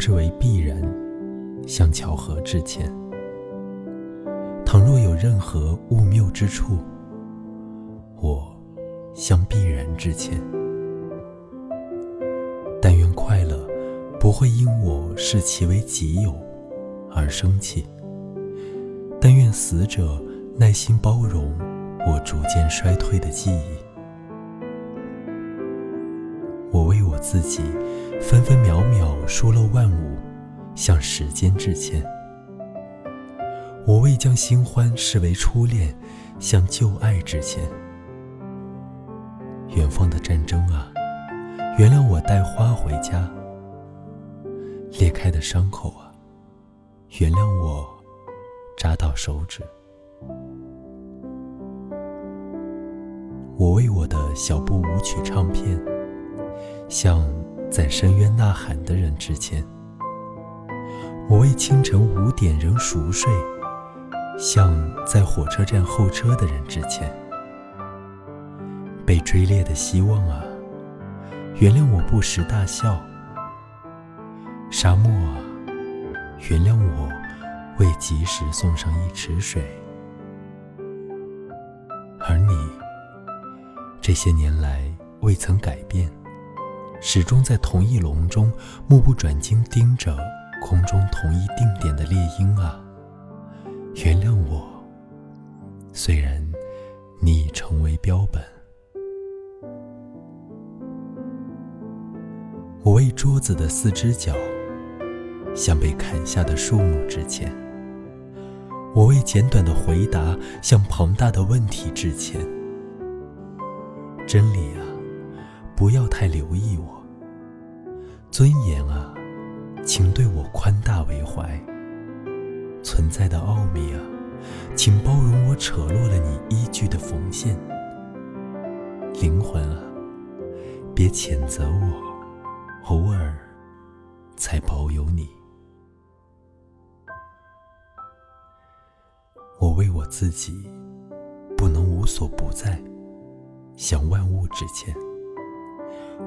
之为必然，向巧合致歉。倘若有任何误谬之处，我向必然致歉。但愿快乐不会因我视其为己有而生气。但愿死者耐心包容我逐渐衰退的记忆。我为我自己分分秒秒疏漏万物，向时间致歉。我为将新欢视为初恋，向旧爱致歉。远方的战争啊，原谅我带花回家。裂开的伤口啊，原谅我扎到手指。我为我的小步舞曲唱片，向在深渊呐喊的人之前。我为清晨五点仍熟睡，向在火车站候车的人致歉。被追猎的希望啊，原谅我不时大笑。沙漠啊，原谅我未及时送上一池水。而你，这些年来未曾改变，始终在同一笼中目不转睛盯着空中同一定点的猎鹰啊，原谅我。虽然你已成为标本。我为桌子的四只脚，向被砍下的树木致歉；我为简短的回答，向庞大的问题致歉。真理啊，不要太留意我；尊严啊，请对我宽大为怀；存在的奥秘啊，请包容我扯落了你依据的缝线；灵魂啊，别谴责我。偶尔，才保有你。我为我自己不能无所不在，向万物致歉。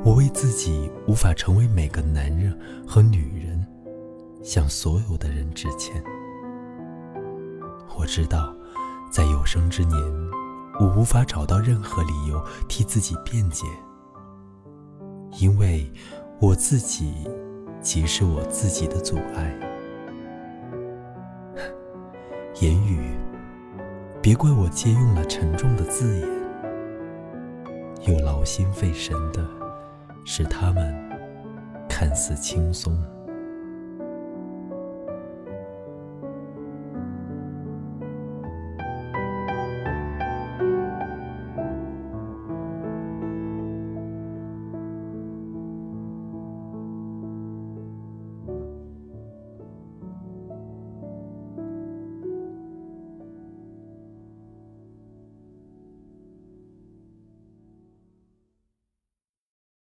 我为自己无法成为每个男人和女人，向所有的人致歉。我知道，在有生之年，我无法找到任何理由替自己辩解，因为。我自己即是我自己的阻碍。言语，别怪我借用了沉重的字眼。又劳心费神的，使他们看似轻松。